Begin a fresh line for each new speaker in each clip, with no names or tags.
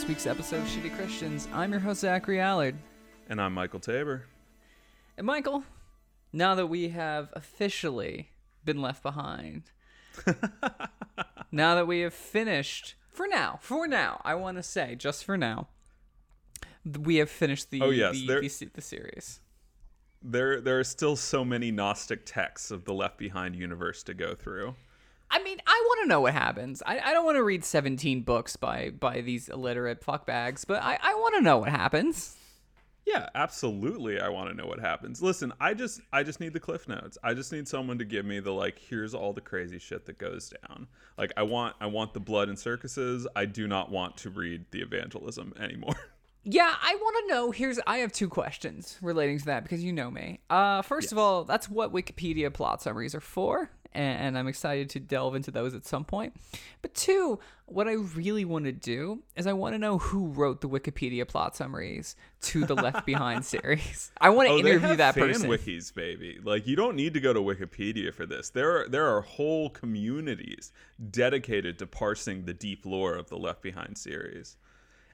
this week's episode of Shitty Christians. I'm your host, Zachary Allard.
And I'm Michael Tabor.
And Michael, now that we have officially been left behind, now that we have finished, for now, for now, I want to say, just for now, we have finished the,
Oh, yes,
the,
there-
the, the series.
There, there are still so many Gnostic texts of the Left Behind universe to go through.
I mean, I want to know what happens. I, I don't want to read 17 books by by these illiterate fuckbags, but I, I want to know what happens.
Yeah, absolutely. I want to know what happens. Listen, I just, I just need the cliff notes. I just need someone to give me the like, here's all the crazy shit that goes down. Like, I want, I want the blood and circuses. I do not want to read the evangelism anymore.
Yeah, I want to know. Here's I have two questions relating to that because you know me. Uh, first of all, that's what Wikipedia plot summaries are for, and, and I'm excited to delve into those at some point. But two, what I really want to do is I want to know who wrote the Wikipedia plot summaries to the Left Behind series. I want to
Oh,
interview that
fan
person.
wikis, baby. Like you don't need to go to Wikipedia for this. There are there are whole communities dedicated to parsing the deep lore of the Left Behind series.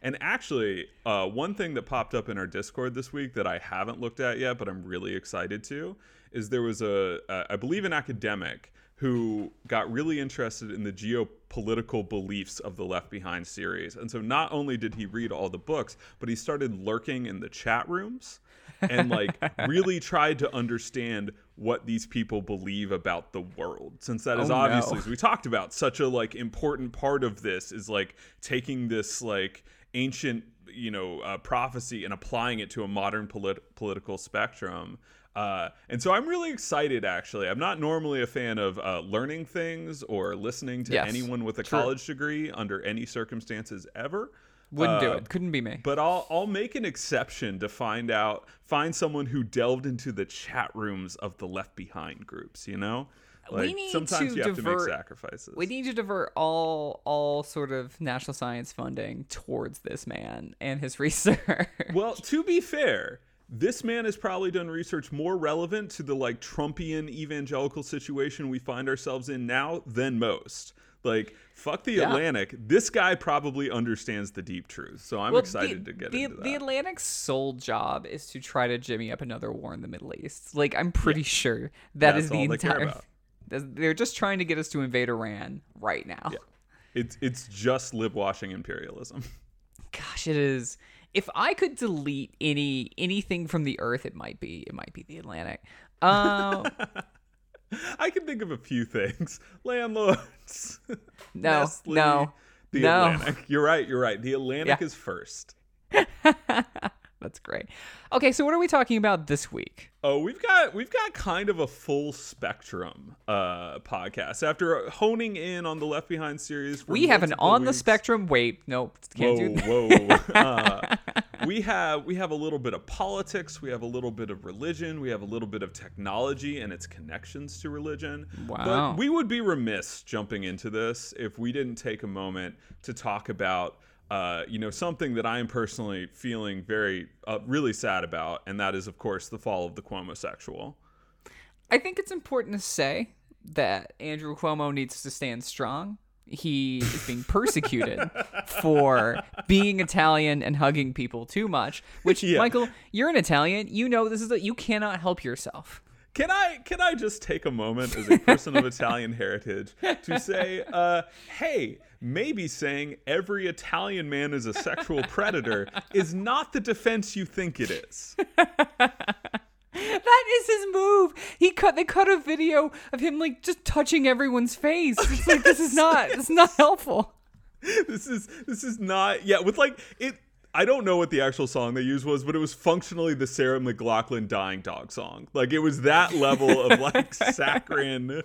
And actually, uh, one thing that popped up in our Discord this week that I haven't looked at yet, but I'm really excited to, is there was a, a I believe, an academic who got really interested in the geopolitical beliefs of the Left Behind series. And so not only did he read all the books, but he started lurking in the chat rooms and like really tried to understand what these people believe about the world since that is
Oh, no.
obviously as we talked about such a like important part of this is like taking this like ancient you know uh, prophecy and applying it to a modern polit- political spectrum uh, and so I'm really excited. Actually, I'm not normally a fan of uh, learning things or listening to
Yes,
anyone with a
true.
college degree under any circumstances ever.
Wouldn't do
Uh,
it. Couldn't be me.
But I'll I'll make an exception to find out find someone who delved into the chat rooms of the Left Behind groups. You know,
We
like
need
sometimes
to
you have to
divert-
make sacrifices.
We need to divert all all sort of national science funding towards this man and his research.
well, to be fair, this man has probably done research more relevant to the like Trumpian evangelical situation we find ourselves in now than most. Like, fuck the
Yeah.
Atlantic. This guy probably understands the deep truth. So I'm
Well,
excited
the,
to get
the,
into that.
The Atlantic's sole job is to try to jimmy up another war in the Middle East. Like I'm pretty sure that
That's
is the
they
entire.
about.
They're just trying to get us to invade Iran right now.
it's it's just lib washing imperialism.
Gosh, it is. If I could delete any anything from the Earth, it might be it might be the Atlantic. Uh,
I can think of a few things. Landlords.
No,
Nestle,
no,
The
no.
Atlantic. You're right. You're right. The Atlantic
Yeah.
is first.
that's great. Okay, so what are we talking about this week?
Oh, we've got we've got kind of a full spectrum uh podcast after honing in on the Left Behind series. For
We have an on the spectrum. Wait, nope, can't do
Whoa,
that.
whoa. uh, we have we have a little bit of politics, we have a little bit of religion, we have a little bit of technology and its connections to religion.
Wow.
But we would be remiss jumping into this if we didn't take a moment to talk about uh, you know something that I am personally feeling very uh, really sad about, and that is of course the fall of the Cuomo sexual.
I think it's important to say that Andrew Cuomo needs to stand strong. He is being persecuted for being Italian and hugging people too much. Which,
Yeah.
Michael, you're an Italian. You know this is that you cannot help yourself.
Can I can I just take a moment as a person of Italian heritage to say, uh, hey, maybe saying every Italian man is a sexual predator is not the defense you think it is.
That is his move. He cut. They cut a video of him like just touching everyone's face. It's like this is not. This is not helpful.
This is this is not yeah, with like it I don't know what the actual song they used was, but it was functionally the Sarah McLachlan dying dog song. Like it was that level of like saccharine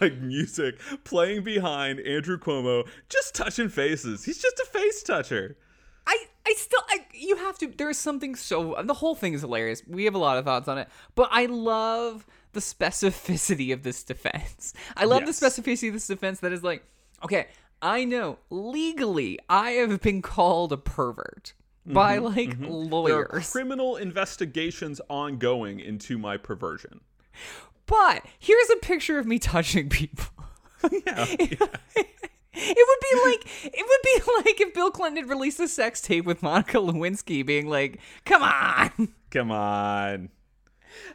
like music playing behind Andrew Cuomo, just touching faces. He's just a face toucher.
I, I still, I, you have to. There is something so. The whole thing is hilarious. We have a lot of thoughts on it, but I love the specificity of this defense. I love
Yes.
the specificity of this defense that is like, okay, I know legally I have been called a pervert by like
There are
lawyers,
criminal investigations ongoing into my perversion.
but here's a picture of me touching people.
Yeah.
It would be like it would be like if Bill Clinton had released a sex tape with Monica Lewinsky being like, "Come on."
Come on.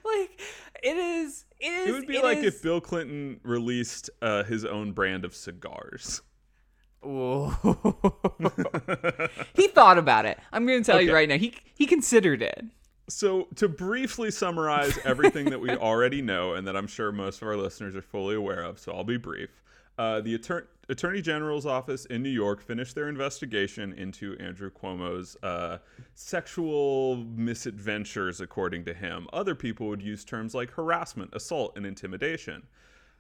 Like it is it is
It would be
it
like
is-
if Bill Clinton released uh, his own brand of cigars.
He thought about it. I'm going to tell you right now. He he considered it.
So, to briefly summarize everything that we already know and that I'm sure most of our listeners are fully aware of, so I'll be brief. Uh, the Attor- Attorney General's office in New York finished their investigation into Andrew Cuomo's uh, sexual misadventures, according to him. Other people would use terms like harassment, assault, and intimidation.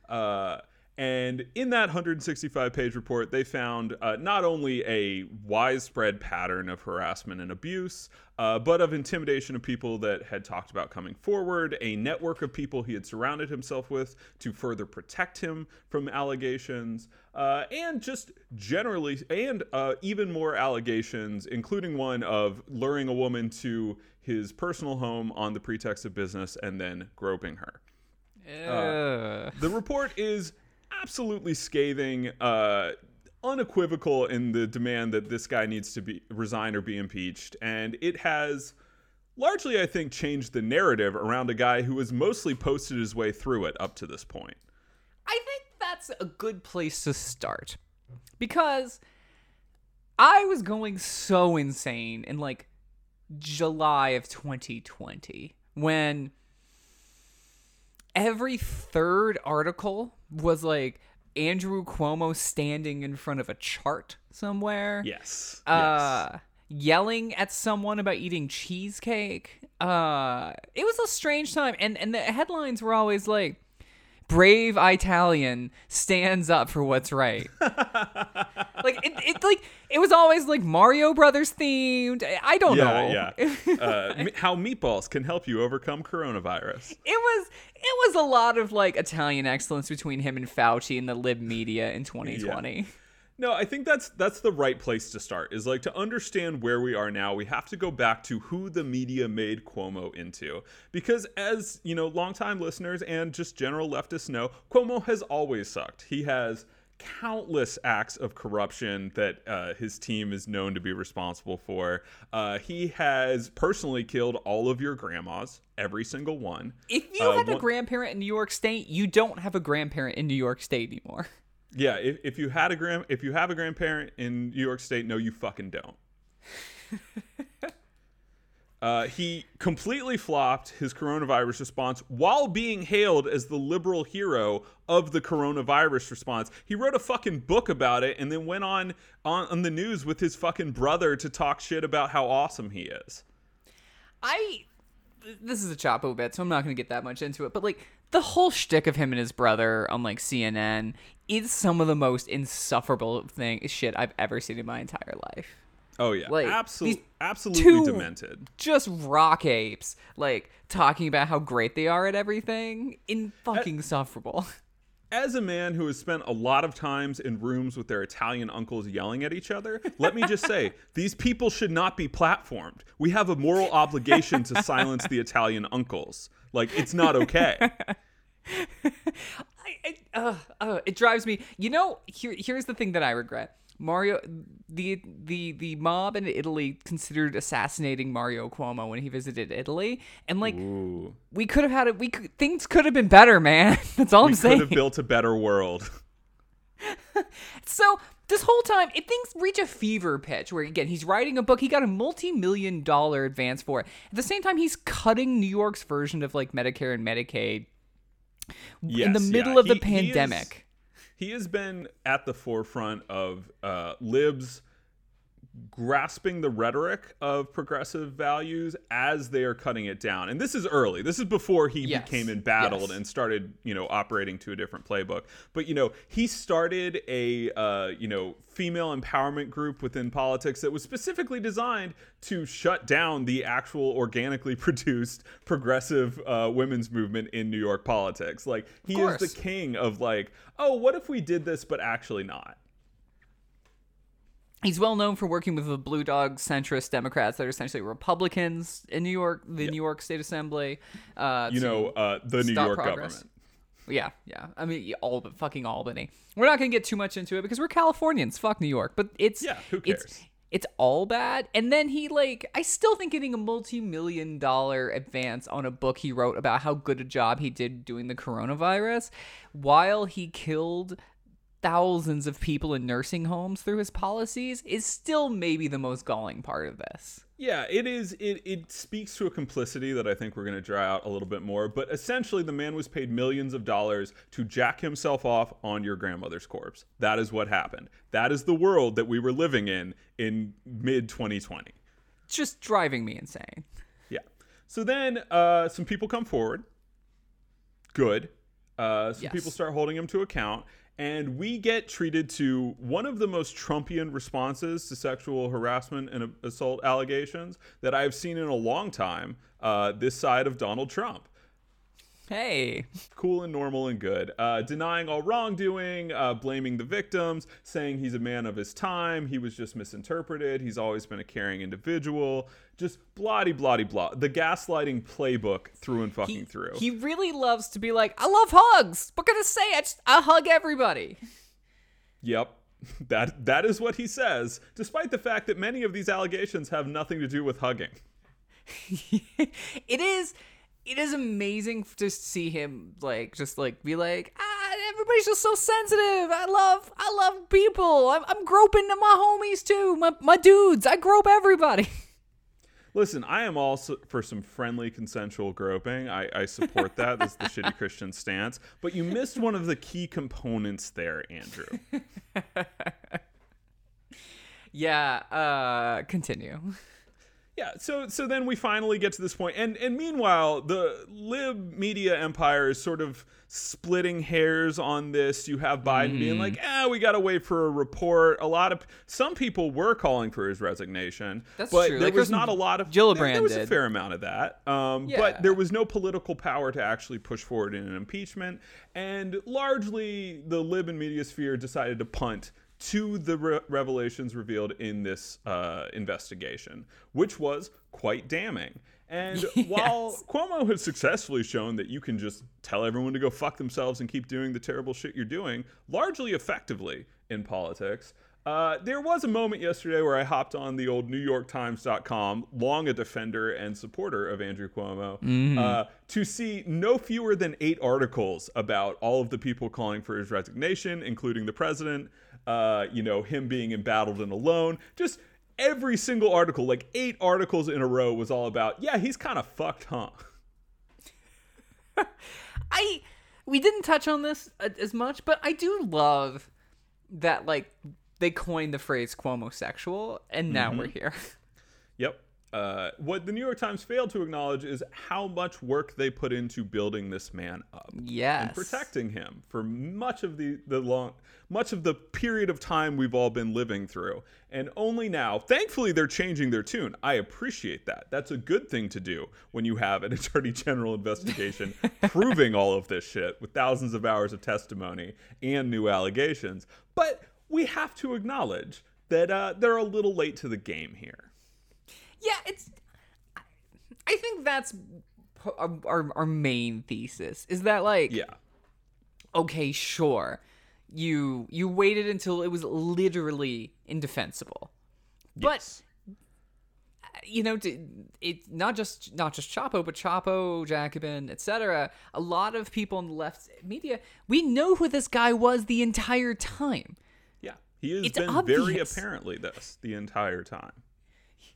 Uh, and in that 165 page report, they found uh, not only a widespread pattern of harassment and abuse, uh, but of intimidation of people that had talked about coming forward, a network of people he had surrounded himself with to further protect him from allegations, uh, and just generally, and uh, even more allegations, including one of luring a woman to his personal home on the pretext of business and then groping her.
Ugh.
The report is absolutely scathing, uh, unequivocal in the demand that this guy needs to be resign or be impeached, and it has largely, I think, changed the narrative around a guy who has mostly posted his way through it up to this point.
I think that's a good place to start because I was going so insane in like July of 2020 when every third article was like Andrew Cuomo standing in front of a chart somewhere.
Yes.
uh yelling at someone about eating cheesecake uh it was a strange time and and the headlines were always like brave italian stands up for what's right. Like it, it like it was always like mario brothers themed. I don't know.
yeah, yeah. uh, how meatballs can help you overcome coronavirus.
it was it was a lot of like italian excellence between him and fauci and the lib media in 2020
No, I think that's that's the right place to start. Is like to understand where we are now, we have to go back to who the media made Cuomo into. Because as, you know, longtime listeners and just general leftists know, Cuomo has always sucked. He has countless acts of corruption that uh, his team is known to be responsible for. Uh, he has personally killed all of your grandmas, every single one.
if you
Uh,
had a
one-
grandparent in new york state you don't have a grandparent in new york state anymore
Yeah, if, if you had a grand if you have a grandparent in New York State, no, you fucking don't. uh, he completely flopped his coronavirus response while being hailed as the liberal hero of the coronavirus response. He wrote a fucking book about it and then went on on, on the news with his fucking brother to talk shit about how awesome he is.
I this is a chapo bit, so I'm not gonna get that much into it. But like the whole shtick of him and his brother on like CNN is some of the most insufferable thing shit I've ever seen in my entire life.
Oh yeah,
Like,
absolutely, absolutely demented.
Just rock apes, like talking about how great they are at everything. In fucking insufferable.
As a man who has spent a lot of times in rooms with their Italian uncles yelling at each other, let me just say, these people should not be platformed. We have a moral obligation to silence the Italian uncles. Like, it's not okay.
I, I, uh, uh, it drives me. You know, here here's the thing that I regret. Mario, the the the mob in Italy considered assassinating Mario Cuomo when he visited Italy, and like
Ooh.
we could have had it. We could, things could have been better, man. That's all I'm saying.
We could have built a better world.
So this whole time, it things reach a fever pitch where again he's writing a book. He got a multi-million dollar advance for it. At the same time, he's cutting New York's version of like Medicare and Medicaid in the middle
yeah.
of the
He- he is-
pandemic.
he has been at the forefront of uh, libs grasping the rhetoric of progressive values as they are cutting it down. And this is early. This is before he
Yes.
became embattled
Yes.
and started, you know, operating to a different playbook. But you know, he started a uh, you know female empowerment group within politics that was specifically designed to shut down the actual organically produced progressive uh, women's movement in New York politics. Like he is the king of like, oh, what if we did this but actually not?
He's well known for working with the blue dog centrist Democrats that are essentially Republicans in New York, the New York State Assembly. Uh,
You know, uh, the New York
progress.
government.
Yeah, yeah. I mean, all but fucking Albany. We're not gonna get too much into it because we're Californians. Fuck New York, but it's
Yeah, who
It's,
cares?
it's all bad. And then he like, I still think getting a multi-million dollar advance on a book he wrote about how good a job he did doing the coronavirus, while he killed thousands of people in nursing homes through his policies, is still maybe the most galling part of this.
Yeah, it is. It, it speaks to a complicity that I think we're going to draw out a little bit more. But essentially, the man was paid millions of dollars to jack himself off on your grandmother's corpse. That is what happened. That is the world that we were living in in mid 2020.
Just driving me insane.
Yeah. So then uh, some people come forward. Good. Uh, some
Yes.
people start holding him to account. And we get treated to one of the most Trumpian responses to sexual harassment and assault allegations that I've seen in a long time uh, this side of Donald Trump
Hey,
cool and normal and good. Uh, denying all wrongdoing, uh, blaming the victims, saying he's a man of his time, he was just misinterpreted, he's always been a caring individual, just blah blah blah. The gaslighting playbook through and fucking
he,
through.
he really loves to be like, I love hugs. What can I say? I just I hug everybody.
Yep. That that is what he says, despite the fact that many of these allegations have nothing to do with hugging.
it is it is amazing to see him like just like be like ah everybody's just so sensitive i love i love people i'm, I'm groping to my homies too my, my dudes i grope everybody
Listen, I am all for some friendly consensual groping. I, I support that. That's the shitty Christian stance. But you missed one of the key components there, Andrew.
yeah uh continue
Yeah, so so then we finally get to this point, and and meanwhile, the lib media empire is sort of splitting hairs on this. You have Biden being like, "Ah, we gotta wait for a report." A lot of some people were calling for his resignation,
That's
but
true.
there
Like,
was not a lot of
Gillibrand
There, there was a fair amount of that, um,
Yeah.
but there was no political power to actually push forward in an impeachment, and largely the lib and media sphere decided to punt to the re- revelations revealed in this uh, investigation, which was quite damning. And while Cuomo has successfully shown that you can just tell everyone to go fuck themselves and keep doing the terrible shit you're doing, largely effectively in politics, uh, there was a moment yesterday where I hopped on the old NewYorkTimes.com, long a defender and supporter of Andrew Cuomo, uh, to see no fewer than eight articles about all of the people calling for his resignation, including the president, uh, you know, him being embattled and alone. Just every single article, like eight articles in a row, was all about, yeah, he's kind of fucked, huh?
i we didn't touch on this as much but i do love that like they coined the phrase cuomo sexual and now we're here.
Uh, what the New York Times failed to acknowledge is how much work they put into building this man up
yes
and protecting him for much of the, the long much of the period of time we've all been living through. And only now, thankfully, they're changing their tune. I appreciate that. That's a good thing to do when you have an attorney general investigation proving all of this shit with thousands of hours of testimony and new allegations. But we have to acknowledge that uh, they're a little late to the game here.
Yeah, it's. I think that's our, our, main thesis is that like
Yeah.
okay sure you you waited until it was literally indefensible but you know it not just not just chapo but chapo jacobin etc a lot of people in the left media we know who this guy was the entire time
Yeah, he has
It's
been very apparently this the entire time.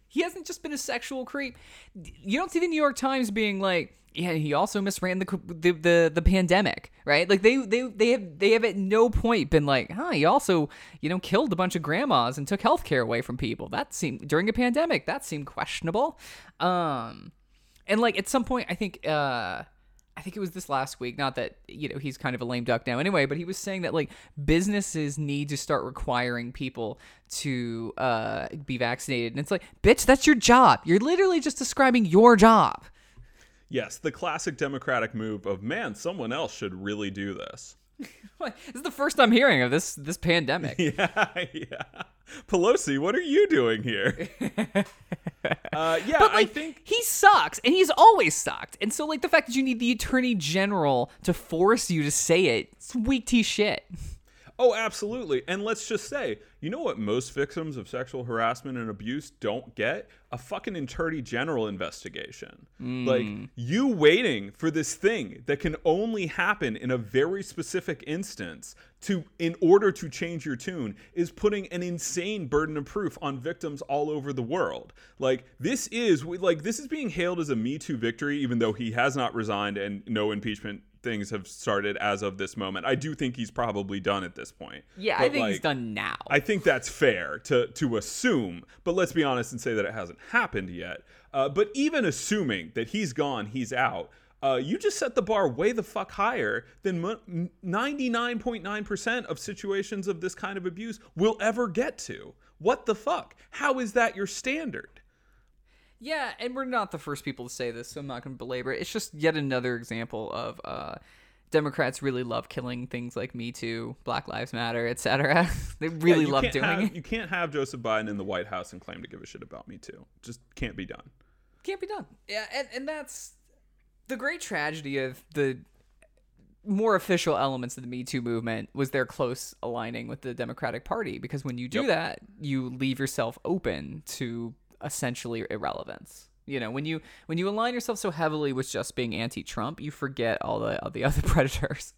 He hasn't just been a sexual creep. You don't see the New York Times being like, yeah, he also misran the the the, the pandemic, right? Like they they they have they have at no point been like, huh, he also you know killed a bunch of grandmas and took health care away from people. That seemed during a pandemic. That seemed questionable. Um, and like at some point, I think uh. I think it was this last week. Not that you know he's kind of a lame duck now, anyway. But he was saying that like businesses need to start requiring people to uh, be vaccinated, and it's like, bitch, that's your job. You're literally just describing your job.
Yes, the classic Democratic move of man, someone else should really do this.
This is the first I'm hearing of this this pandemic.
Yeah, yeah. Pelosi, what are you doing here? uh, yeah,
But
I think
he sucks, and he's always sucked. And so, like, the fact that you need the attorney general to force you to say it, it's weak tea shit.
Oh, absolutely. And let's just say, you know what most victims of sexual harassment and abuse don't get? A fucking attorney general investigation. Like, hmm. you waiting for this thing that can only happen in a very specific instance to in order to change your tune is putting an insane burden of proof on victims all over the world. Like this is like this is being hailed as a Me Too victory even though he has not resigned and no impeachment things have started as of this moment. I do think he's probably done at this point.
Yeah, I
But,
think he's done now.
I think that's fair to to assume, but let's be honest and say that it hasn't happened yet. Uh, but even assuming that he's gone, he's out. Uh, you just set the bar way the fuck higher than ninety nine point nine percent of situations of this kind of abuse will ever get to. What the fuck? How is that your standard?
Yeah, and we're not the first people to say this, so I'm not going to belabor it. It's just yet another example of uh, Democrats really love killing things like Me Too, Black Lives Matter, etc. they really
Yeah,
love doing
have,
it.
You can't have Joseph Biden in the White House and claim to give a shit about me too. Just can't be done.
Can't be done. Yeah, and, and that's the great tragedy of the more official elements of the Me Too movement was their close aligning with the Democratic Party because when you do
Yep.
that, you leave yourself open to essentially irrelevance. You know, when you when you align yourself so heavily with just being anti-Trump, you forget all the all the other predators.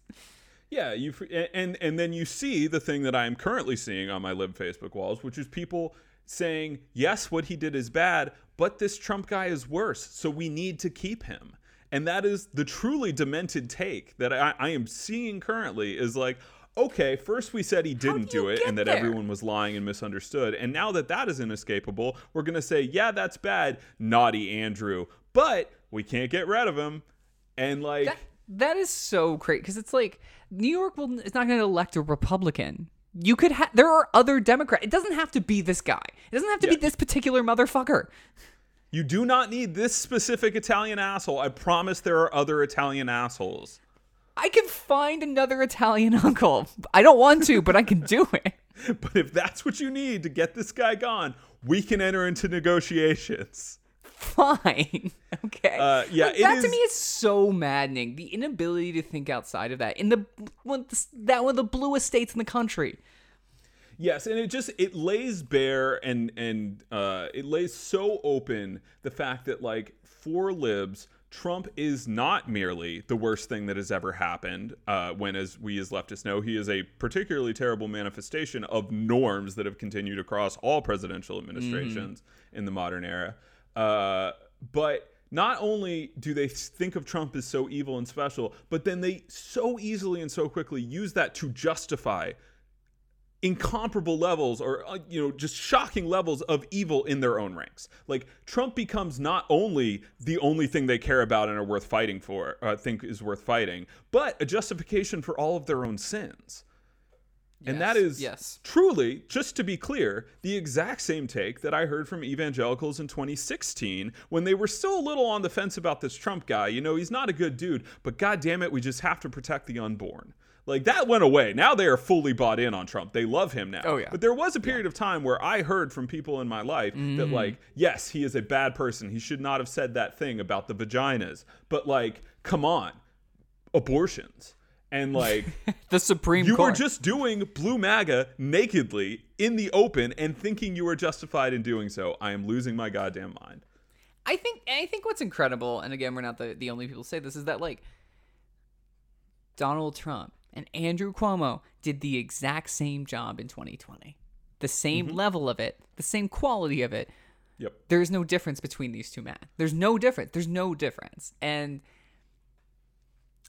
Yeah, you and and then you see the thing that I am currently seeing on my lib Facebook walls, which is people saying, "Yes, what he did is bad, but this Trump guy is worse, so we need to keep him." And that is the truly demented take that I, I am seeing currently is like, okay, first we said he didn't
do
do it and that
there?
everyone was lying and misunderstood, and now that that is inescapable, we're gonna say, yeah, that's bad, naughty Andrew, but we can't get rid of him, and like.
That, that is so great because it's like New York will is not going to elect a Republican. You could have there are other Democrats. It doesn't have to be this guy. It doesn't have to be this particular motherfucker.
You do not need this specific Italian asshole. I promise there are other Italian assholes.
I can find another Italian uncle. I don't want to, but I can do it.
But if that's what you need to get this guy gone, we can enter into negotiations.
Fine. Okay.
Uh, yeah,
Like, that to me is so maddening. The inability to think outside of that. In the one, that one of the bluest states in the country.
Yes, and it just it lays bare and and uh, it lays so open the fact that like for libs, Trump is not merely the worst thing that has ever happened. Uh, when, as we as leftists know, he is a particularly terrible manifestation of norms that have continued across all presidential administrations in the modern era. Uh, but not only do they think of Trump as so evil and special, but then they so easily and so quickly use that to justify incomparable levels or uh, you know just shocking levels of evil in their own ranks like trump becomes not only the only thing they care about and are worth fighting for uh, think is worth fighting but a justification for all of their own sins and that
Yes,
is
yes.
truly, just to be clear, the exact same take that I heard from evangelicals in 2016 when they were still a little on the fence about this Trump guy. You know, he's not a good dude, but god damn it, we just have to protect the unborn. Like that went away. Now they are fully bought in on Trump. They love him now.
Oh, yeah.
But there was a period of time where I heard from people in my life
Mm-hmm.
that like, yes, he is a bad person. He should not have said that thing about the vaginas. But like, come on. Abortions. And like
The Supreme
you
Court.
were just doing blue MAGA nakedly in the open and thinking you were justified in doing so. I am losing my goddamn mind.
I think I think what's incredible, and again, we're not the, the only people to say this, is that like Donald Trump and Andrew Cuomo did the exact same job in 2020. The same mm-hmm. level of it, the same quality of it.
Yep.
There's no difference between these two men. There's no difference. There's no difference. And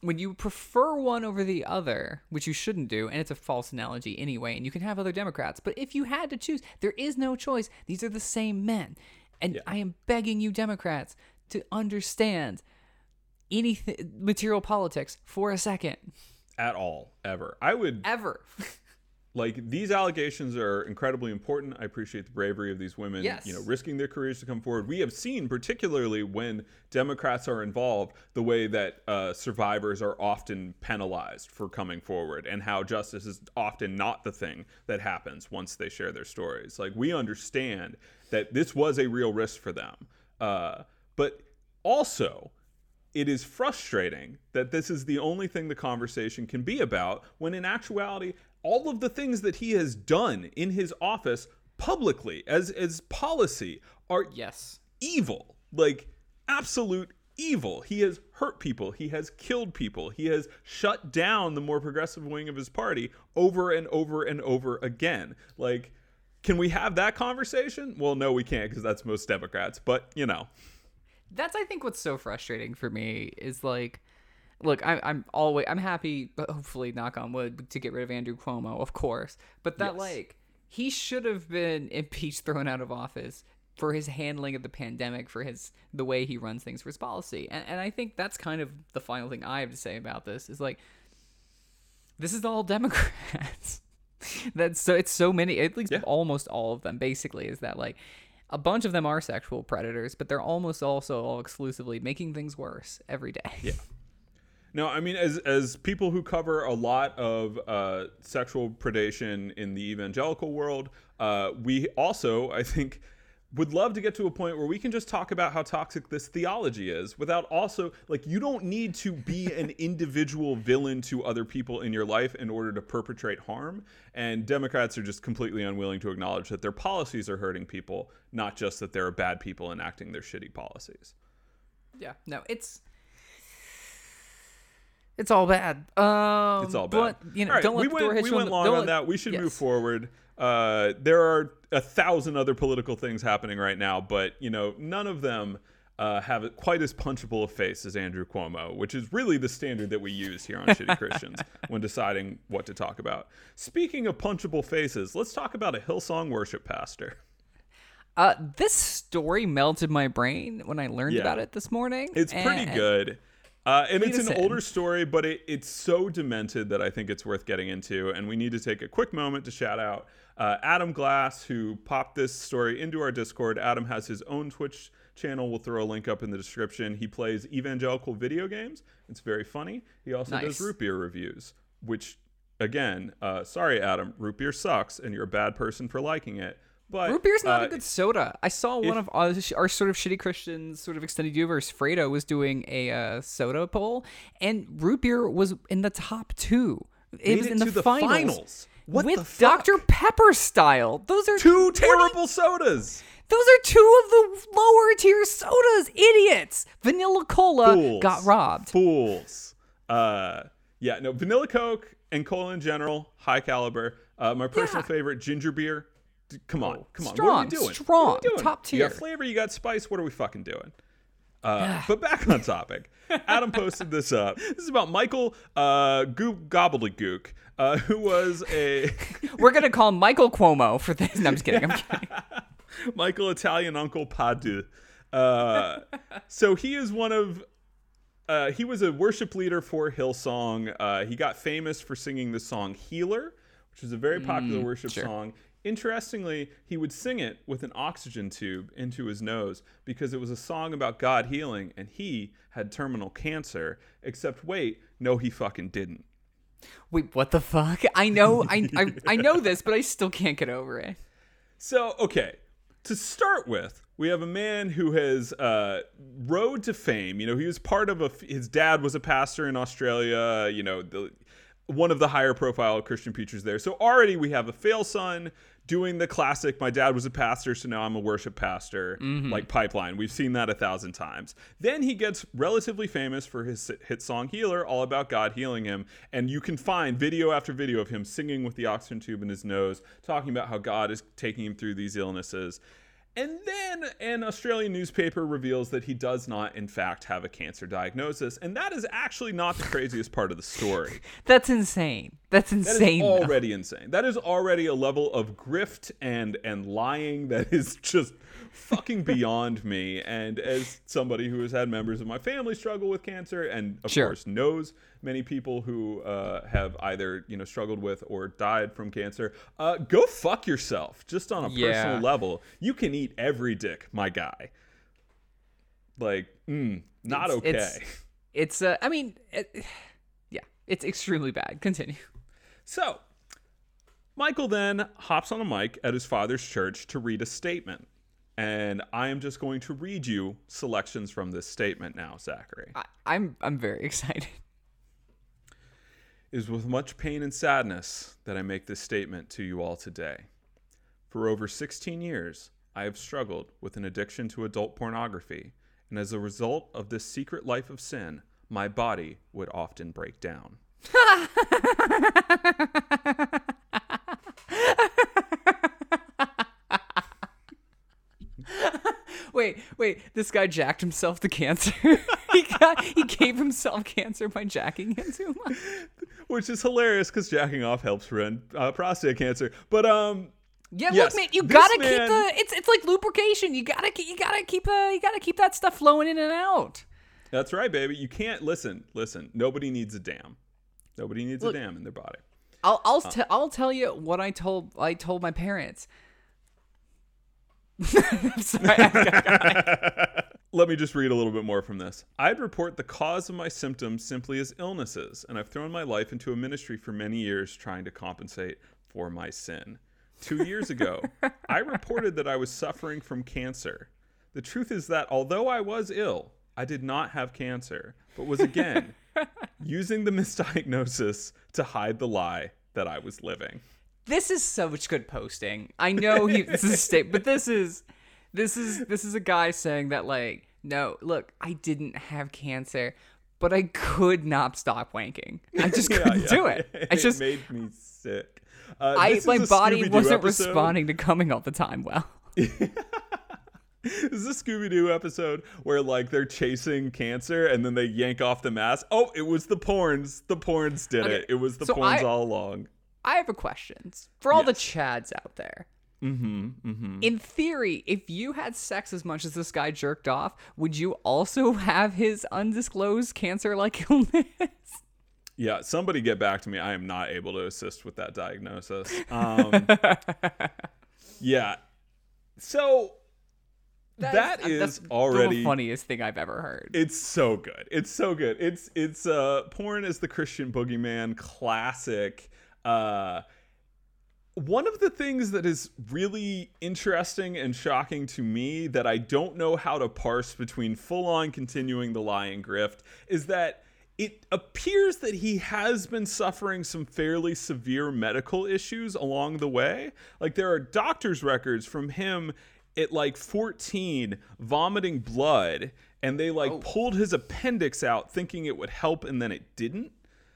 when you prefer one over the other, which you shouldn't do, and it's a false analogy anyway, and you can have other Democrats, but if you had to choose, there is no choice. These are the same men. And I am begging you, Democrats, to understand anything material politics for a second.
At all, ever. I would
Ever.
like these allegations are incredibly important. I appreciate the bravery of these women,
Yes.
you know, risking their careers to come forward. We have seen, particularly when Democrats are involved, the way that uh, survivors are often penalized for coming forward, and how justice is often not the thing that happens once they share their stories. Like we understand that this was a real risk for them, uh, but also it is frustrating that this is the only thing the conversation can be about when in actuality all of the things that he has done in his office publicly as as policy are
Yes.
evil like absolute evil. He has hurt people. He has killed people. He has shut down the more progressive wing of his party over and over and over again. Like can we have that conversation? Well no we can't because that's most democrats but you know
That's I think what's so frustrating for me is like look, I, I'm always I'm happy, hopefully, knock on wood, to get rid of Andrew Cuomo, of course. But that
Yes.
like he should have been impeached, thrown out of office for his handling of the pandemic, for his the way he runs things, for his policy. And, and I think that's kind of the final thing I have to say about this is like this is all Democrats. That's so it's so many at least
Yeah.
almost all of them basically is that like a bunch of them are sexual predators, but they're almost also all exclusively making things worse every day.
Yeah. No, I mean, as as people who cover a lot of uh, sexual predation in the evangelical world, uh, we also, I think, would love to get to a point where we can just talk about how toxic this theology is without also like you don't need to be an individual villain to other people in your life in order to perpetrate harm and democrats are just completely unwilling to acknowledge that their policies are hurting people not just that there are bad people enacting their shitty policies
Yeah. No, it's it's all bad. Um
It's all bad.
But you know,
All right,
don't let
we
the
went,
door hit
we
you
went
on the,
long on
let-
that. We should move forward. Uh, there are a thousand other political things happening right now, but you know, none of them uh, have quite as punchable a face as Andrew Cuomo, which is really the standard that we use here on Shitty Christians when deciding what to talk about. Speaking of punchable faces, let's talk about a Hillsong worship pastor.
Uh, this story melted my brain when I learned
Yeah.
about it this morning.
It's pretty good. Uh, and it's an
in.
older story, but it, it's so demented that I think it's worth getting into. And we need to take a quick moment to shout out uh, Adam Glass, who popped this story into our Discord. Adam has his own Twitch channel. We'll throw a link up in the description. He plays evangelical video games. It's very funny. He also
Nice.
does root beer reviews, which, again, uh, sorry, Adam, root beer sucks, and you're a bad person for liking it. But
Root beer's not
uh,
a good soda. I saw one of our, our sort of shitty Christians, sort of extended universe. Fredo was doing a uh, soda poll, and root beer was in the top two. It was
it
in the,
to the
finals,
finals. What
with? Dr Pepper style. Those are
two terrible sodas.
Those are two of the lower tier sodas, idiots. Vanilla Cola
Fools.
got robbed.
Fools. Uh, yeah, no, vanilla Coke and cola in general, high caliber. Uh, my personal
Yeah.
favorite, ginger beer. Come on, come on. what are we doing?
strong,
are we doing?
top tier.
You got flavor, you got spice. What are we fucking doing? Uh, but back on topic. Adam posted this up. This is about Michael uh, Goop Gobbledygook, uh, who was a
We're gonna call Michael Cuomo for this. No, I'm just kidding. I'm kidding.
Michael Italian Uncle Padu. Uh, so he is one of. Uh, he was a worship leader for Hillsong. Uh, he got famous for singing the song "Healer," which is a very popular worship
sure.
song. Interestingly, he would sing it with an oxygen tube into his nose because it was a song about God healing, and he had terminal cancer. Except, wait, no, he fucking didn't.
Wait, what the fuck? I know, I, I, I know this, but I still can't get over it.
So, okay, to start with, we have a man who has uh, road to fame. You know, he was part of a. His dad was a pastor in Australia. You know, the, one of the higher profile Christian preachers there. So already we have a fail son doing the classic. My dad was a pastor, so now I'm a worship pastor. Mm-hmm. Like pipeline. We've seen that a thousand times. Then he gets relatively famous for his hit song "Healer," all about God healing him, and you can find video after video of him singing with the oxygen tube in his nose, talking about how God is taking him through these illnesses. And then an Australian newspaper reveals that he does not, in fact, have a cancer diagnosis. And that is actually not the craziest part of the story.
That's insane. That's
That is
insane. though.
already insane. That is already a level of grift and and lying that is just fucking beyond me. And as somebody who has had members of my family struggle with cancer, and of
Sure.
course knows many people who uh, have either you know struggled with or died from cancer, uh, go fuck yourself. Just on a
Yeah.
personal level, you can eat every dick, my guy. Like, mm, not
It's-
okay.
it's- It's uh, I mean, it, yeah, it's extremely bad. Continue.
So, Michael then hops on a mic at his father's church to read a statement. And I am just going to read you selections from this statement now, Zachary.
I, I'm I'm very excited.
It is with much pain and sadness that I make this statement to you all today. For over 16 years, I have struggled with an addiction to adult pornography, and as a result of this secret life of sin, my body would often break down.
Wait, wait. This guy jacked himself to cancer. he got he gave himself cancer by jacking into him.
Which is hilarious because jacking off helps prevent uh, prostate cancer. But, um,
Yeah,
Yes,
look, man, you gotta keep the. It's it's like lubrication. You gotta keep- you gotta keep uh you gotta keep that stuff flowing in and out.
That's right, baby. You can't listen. Listen. Nobody needs a dam. Nobody needs
Look-
a dam in their body.
I'll I'll te- I'll tell you what I told I told my parents. Sorry.
Let me just read a little bit more from this. I'd report the cause of my symptoms simply as illnesses, and I've thrown my life into a ministry for many years trying to compensate for my sin. Two years ago, I reported that I was suffering from cancer. The truth is that although I was ill, I did not have cancer, but was again using the misdiagnosis to hide the lie that I was living.
This is so much good posting. I know he this is a state, but this is this is this is a guy saying that like, no, look, I didn't have cancer, but I could not stop wanking. I just couldn't do it. I just
made me sick. Uh,
I my body
Scooby-Doo
wasn't
episode.
responding to coming all the time well.
This is a Scooby Doo episode where like they're chasing cancer and then they yank off the mask. Oh, it was the porns. The porns did
Okay,
it. It was the
so
porns
I-
all along.
I have a question for all the chads out there.
Mm-hmm. Mm-hmm.
In theory, if you had sex as much as this guy jerked off, would you also have his undisclosed cancer-like illness?
Yeah, somebody get back to me. I am not able to assist with that diagnosis. Um, yeah. So that is,
that's
already
the funniest thing I've ever heard.
It's so good. It's so good. It's it's uh porn is the Christian boogeyman classic. Uh one of the things that is really interesting and shocking to me that I don't know how to parse between full on continuing the lying grift is that it appears that he has been suffering some fairly severe medical issues along the way. Like there are doctor's records from him at like 14 vomiting blood and they like pulled his appendix out thinking it would help and then it didn't.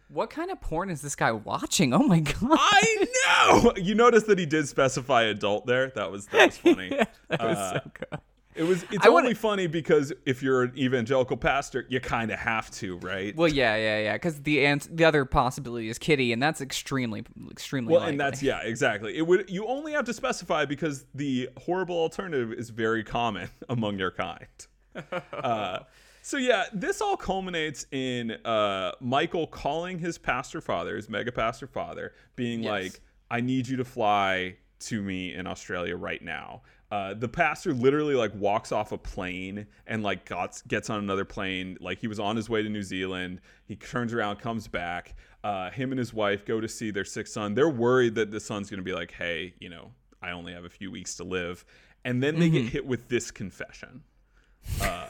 What kind of porn is this guy watching? Oh my god!
I know. You notice that he did specify adult there. That was that was funny.
that was
Uh,
so good.
It was. It's
I wanna-
only funny because if you're an evangelical pastor, you kind of have to, right?
Well, yeah, yeah, yeah. Because the ans- the other possibility is Kiddie, and that's extremely, extremely.
Well,
likely.
and that's yeah, exactly. It would. You only have to specify because the horrible alternative is very common among your kind. Uh, so yeah, this all culminates in uh, Michael calling his pastor father, his mega pastor father, being
Yes.
like, "I need you to fly to me in Australia right now." Uh, the pastor literally like walks off a plane and like gets gets on another plane. Like he was on his way to New Zealand. He turns around, comes back. Uh, him and his wife go to see their sick son. They're worried that the son's going to be like, "Hey, you know, I only have a few weeks to live," and then they get hit with this confession. Uh,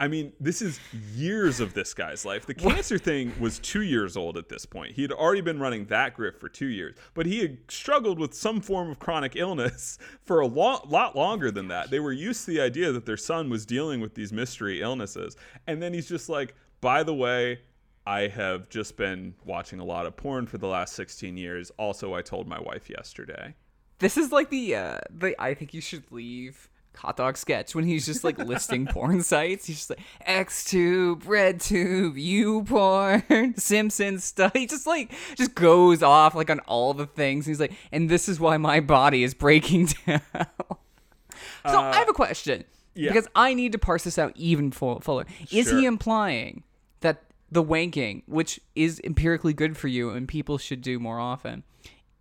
I mean, this is years of this guy's life. The cancer thing was two years old at this point. He had already been running that grip for two years, but he had struggled with some form of chronic illness for a lot, lot longer than that. They were used to the idea that their son was dealing with these mystery illnesses. And then he's just like, by the way, I have just been watching a lot of porn for the last 16 years. Also, I told my wife yesterday.
This is like the uh the I think you should leave hot dog sketch when he's just like listing porn sites. He's just like XTube, RedTube, YouPorn, Simpsons stuff. He just like just goes off like on all the things. He's like, and this is why my body is breaking down. so I have a question
Uh, yeah.
because I need to parse this out even full, fuller. Is
Sure.
he implying that the wanking, which is empirically good for you and people should do more often,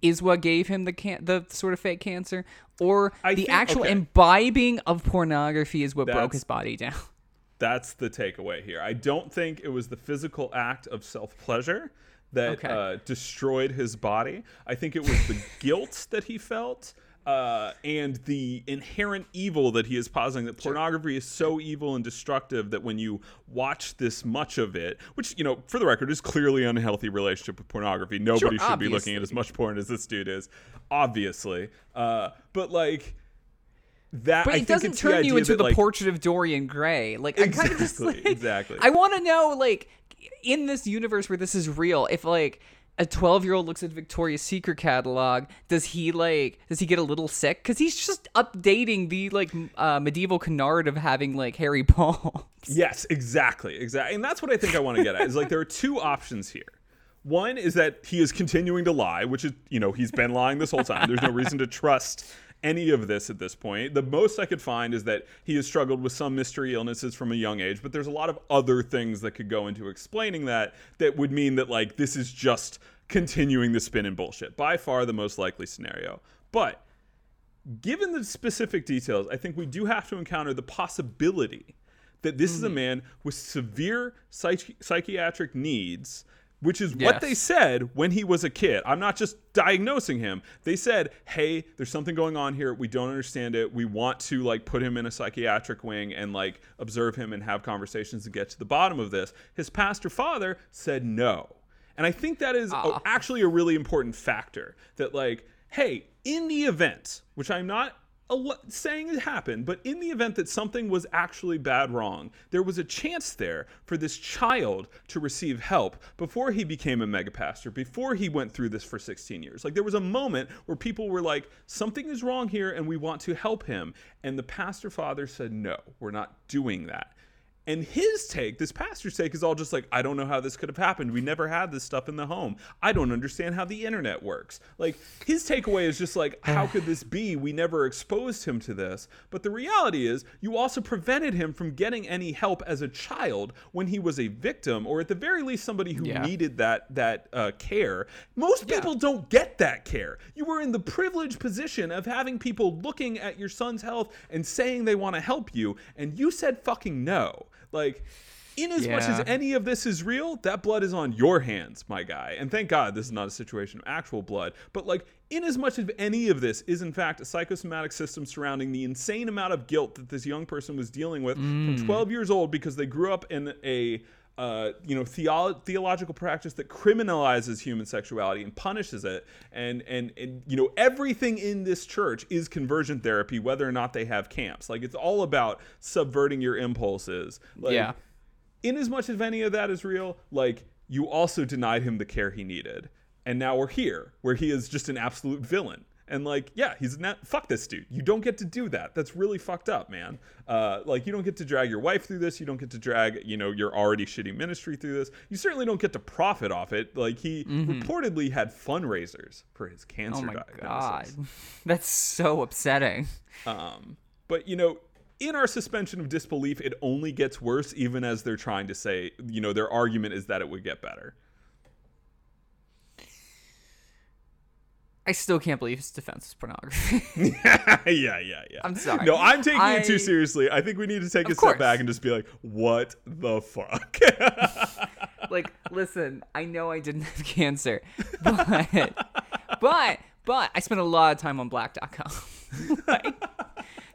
is what gave him the can- the sort of fake cancer, or
I
the
think-
actual
okay.
imbibing of pornography is what broke his body down?
That's the takeaway here. I don't think it was the physical act of self pleasure that
Okay.
uh, destroyed his body. I think it was the guilt that he felt. Uh, and the inherent evil that he is positing that pornography is so evil and destructive that when you watch this much of it, which you know, for the record, is clearly an unhealthy relationship with pornography. Nobody should be looking at as much porn as this dude is, obviously. Uh, but like that,
But
I
it
think
doesn't turn you into
that,
the
like,
portrait of Dorian Gray. Like I kind of just
Exactly,
like,
exactly.
I want to know like in this universe where this is real, if like a 12 year old looks at Victoria's Secret catalog, does he like does he get a little sick? Because he's just updating the like uh, medieval canard of having like hairy palms.
Yes, exactly, exactly, and that's what I think I want to get at. Is like there are two options here. One is that he is continuing to lie, which is you know he's been lying this whole time. There's no reason to trust any of this at this point. The most I could find is that he has struggled with some mystery illnesses from a young age, but there's a lot of other things that could go into explaining that that would mean that like this is just continuing the spin and bullshit. By far the most likely scenario. But given the specific details, I think we do have to encounter the possibility that this
Hmm.
is a man with severe psych- psychiatric needs, which is
Yes.
what they said when he was a kid. I'm not just diagnosing him. They said, "Hey, there's something going on here. We don't understand it. We want to like put him in a psychiatric wing and like observe him and have conversations to get to the bottom of this." His pastor father said no. And I think that is
Ah.
actually a really important factor that like hey in the event which i'm not saying it happened but in the event that something was actually bad wrong there was a chance there for this child to receive help before he became a mega pastor before he went through this for 16 years. Like there was a moment where people were like something is wrong here and we want to help him. And the pastor father said no we're not doing that and his take, this pastor's take, is all just like, I don't know how this could have happened. We never had this stuff in the home. I don't understand how the internet works. Like, his takeaway is just like, how could this be? We never exposed him to this. But the reality is, you also prevented him from getting any help as a child when he was a victim, or at the very least, somebody who
Yeah.
needed that that uh, care. Most people don't get that care. You were in the privileged position of having people looking at your son's health and saying they want to help you, and you said fucking no. Like, in as much as any of this is real, that blood is on your hands, my guy. And thank God this is not a situation of actual blood. But like, in as much as any of this is in fact a psychosomatic system surrounding the insane amount of guilt that this young person was dealing with from mm. 12 years old because they grew up in a uh, you know, theo- theological practice that criminalizes human sexuality and punishes it, and, and and you know everything in this church is conversion therapy, whether or not they have camps. Like it's all about subverting your impulses. Like,
Yeah.
in as much as any of that is real, like you also denied him the care he needed. And now we're here where he is just an absolute villain. And like, yeah, he's not fuck this dude. You don't get to do that. That's really fucked up, man. Uh, like you don't get to drag your wife through this. You don't get to drag, you know, your already shitty ministry through this. You certainly don't get to profit off it. Like he reportedly had fundraisers for his cancer
Oh my
diagnosis.
god, that's so upsetting.
Um, but you know, in our suspension of disbelief, it only gets worse, even as they're trying to say, you know, their argument is that it would get better.
I still can't believe his defense is pornography.
yeah, yeah, yeah.
I'm sorry.
No, I'm taking it too seriously. I think we need to take a
Of
step back and just be like, what the fuck?
like, listen, I know I didn't have cancer, but but but I spent a lot of time on black.com. like,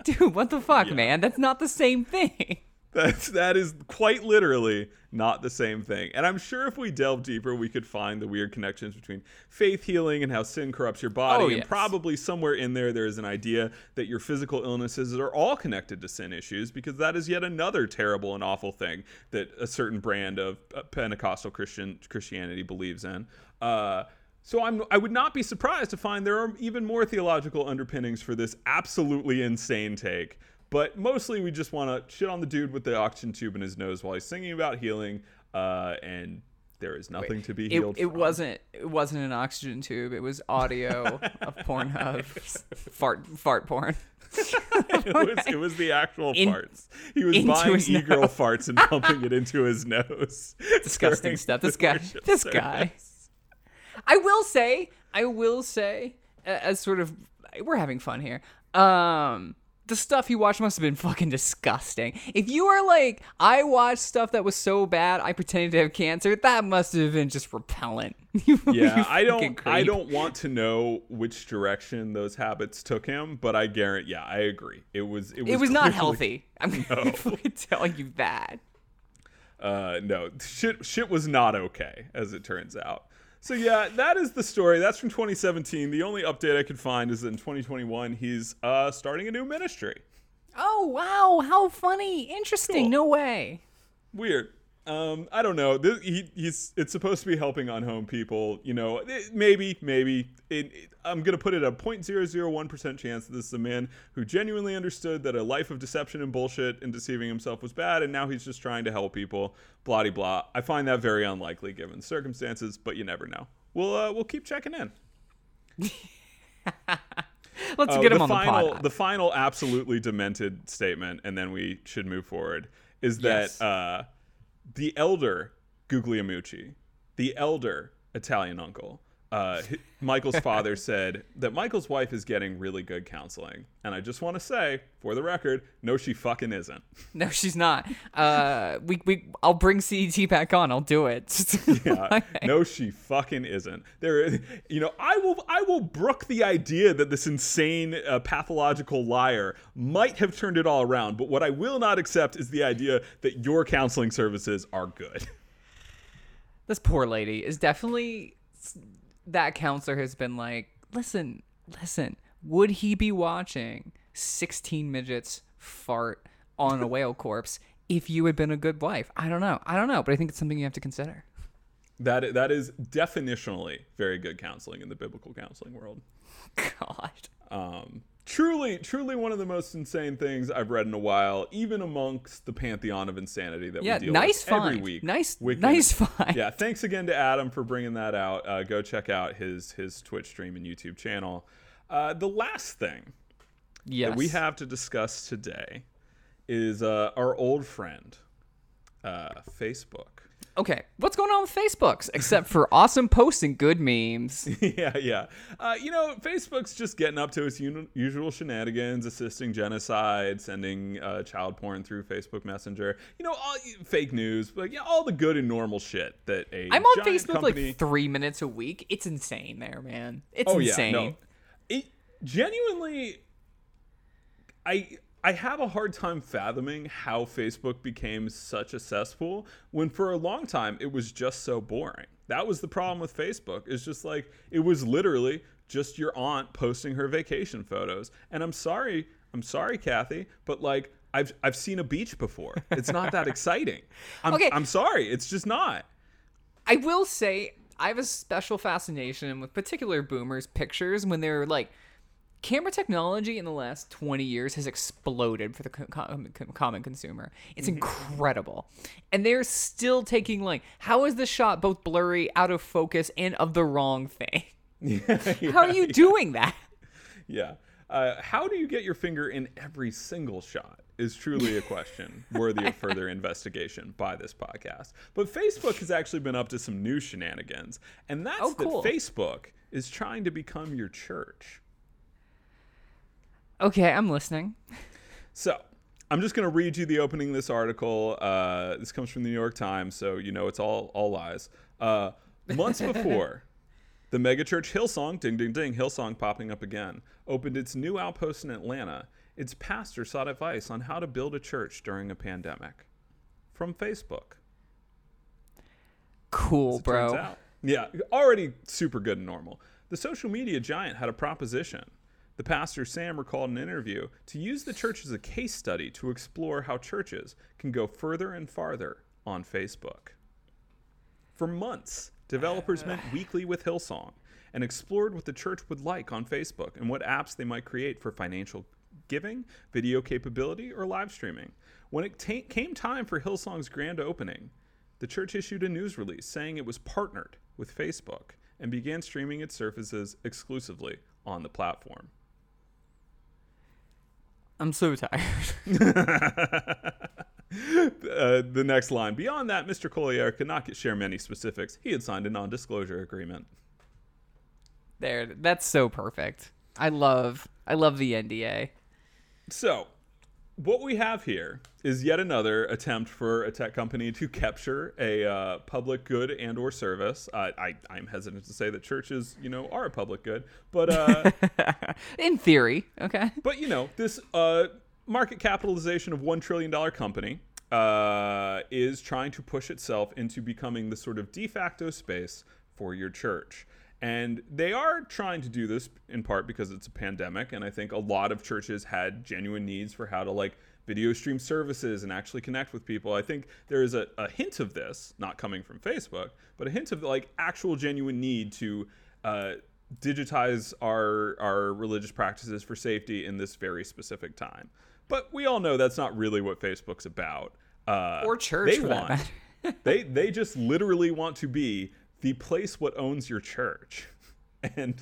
dude, what the fuck,
Yeah.
man? That's not the same thing.
That's that is quite literally not the same thing. And I'm sure if we delve deeper, we could find the weird connections between faith healing and how sin corrupts your body.
Oh,
And probably somewhere in there, there is an idea that your physical illnesses are all connected to sin issues, because that is yet another terrible and awful thing that a certain brand of uh, Pentecostal Christian Christianity believes in. Uh, So I'm I would not be surprised to find there are even more theological underpinnings for this absolutely insane take. But mostly we just want to shit on the dude with the oxygen tube in his nose while he's singing about healing, uh, and there is nothing to be
It,
healed.
it
from.
wasn't it wasn't an oxygen tube. It was audio of Pornhub fart fart porn.
it was it was the actual
In-
farts. He was buying e-girl
nose.
farts and pumping it into his nose.
Disgusting stuff. This guy. This guy. I will say, I will say, as sort of, we're having fun here. Um, the stuff you watched must have been fucking disgusting. If you are like, I watched stuff that was so bad, I pretended to have cancer. That must have been just repellent.
Yeah, I don't I don't want to know which direction those habits took him, but I guarantee yeah, I agree. It was it was,
It was not healthy. I'm
No.
telling you that.
Uh, no, shit, shit was not okay, as it turns out. So yeah, that is the story. That's from 2017. The only update I could find is that in 2021 he's uh, starting a new ministry.
Oh wow, how funny, interesting.
Cool.
No way.
Weird. Um, I don't know. This, he, he's it's supposed to be helping on home people. You know, it- maybe, maybe. It, it- I'm gonna put it a 0.001 percent chance that this is a man who genuinely understood that a life of deception and bullshit and deceiving himself was bad, and now he's just trying to help people. Blah de blah. I find that very unlikely given the circumstances, but you never know. We'll uh, we'll keep checking in.
Let's
Uh,
get him
the
on
final,
the pod.
The final absolutely demented statement, and then we should move forward, is that
Yes.
uh, the elder Guglielmucci, the elder Italian uncle, uh, Michael's father said that Michael's wife is getting really good counseling. And I just want to say, for the record, no, she fucking isn't.
No, she's not. Uh, we we I'll bring CET back on. I'll do it.
Yeah, no, she fucking isn't. There, you know, I will, I will brook the idea that this insane, uh, pathological liar might have turned it all around. But what I will not accept is the idea that your counseling services are good.
this poor lady is definitely that counselor has been like, listen, listen, would he be watching 16 midgets fart on a whale corpse if you had been a good wife? I don't know. I don't know, but I think it's something you have to consider.
That that is definitionally very good counseling in the biblical counseling world.
God.
Um, truly, truly one of the most insane things I've read in a while, even amongst the pantheon of insanity that
Yeah,
we deal
nice
with every week.
Nice-
Wiccan.
nice find.
Yeah, thanks again to Adam for bringing that out. Uh, go check out his his Twitch stream and YouTube channel. Uh, the last thing
Yes.
that we have to discuss today is uh, our old friend, uh, Facebook.
Okay, what's going on with Facebooks except for awesome posts and good memes?
yeah, yeah. Uh, you know, Facebook's just getting up to its uni- usual shenanigans, assisting genocide, sending uh, child porn through Facebook Messenger. You know, all fake news, but yeah, all the good and normal shit that a
I'm on Facebook
company.
like three minutes a week. It's insane there, man. It's
oh
insane.
yeah, no. It genuinely, I I have a hard time fathoming how Facebook became such a cesspool when for a long time it was just so boring. That was the problem with Facebook. It's just like it was literally just your aunt posting her vacation photos. And I'm sorry, I'm sorry, Kathy, but like I've I've seen a beach before. It's not that exciting. I'm,
Okay.
I'm sorry, it's just not.
I will say I have a special fascination with particular boomers pictures when they're like camera technology in the last 20 years has exploded for the com- com- common consumer. It's incredible. And they're still taking like how is this shot both blurry, out of focus and of the wrong thing? How are you doing that?
Yeah. Uh, how do you get your finger in every single shot is truly a question worthy of further investigation by this podcast. But Facebook has actually been up to some new shenanigans, and that's
Oh, cool.
that Facebook is trying to become your church.
Okay, I'm listening.
So I'm just going to read you the opening of this article. Uh, this comes from the New York Times, so you know it's all all lies. Uh, months before, the megachurch Hillsong, ding ding ding, Hillsong popping up again, opened its new outpost in Atlanta. Its pastor sought advice on how to build a church during a pandemic from Facebook.
Cool,
As it turns
bro.
Yeah, already super good and normal. The social media giant had a proposition. The pastor Sam recalled in an interview to use the church as a case study to explore how churches can go further and farther on Facebook. For months, developers met weekly with Hillsong, and explored what the church would like on Facebook and what apps they might create for financial giving, video capability, or live streaming. When it ta- came time for Hillsong's grand opening, the church issued a news release saying it was partnered with Facebook and began streaming its services exclusively on the platform.
I'm so tired.
uh, the next line. Beyond that, Mr. Collier could not share many specifics. He had signed a non-disclosure agreement.
there, that's so perfect. I love, I love the NDA.
So, what we have here is yet another attempt for a tech company to capture a uh, public good and or service. Uh, I, I'm hesitant to say that churches, you know, are a public good, but uh,
In theory, okay.
but you know, this uh, market capitalization of one trillion dollar company uh, is trying to push itself into becoming the sort of de facto space for your church. And they are trying to do this in part because it's a pandemic, and I think a lot of churches had genuine needs for how to like video stream services and actually connect with people. I think there is a, a hint of this, not coming from Facebook, but a hint of like actual genuine need to uh, digitize our our religious practices for safety in this very specific time. But we all know that's not really what Facebook's about. Uh,
Or church,
they want, they they just literally want to be the place what owns your church. And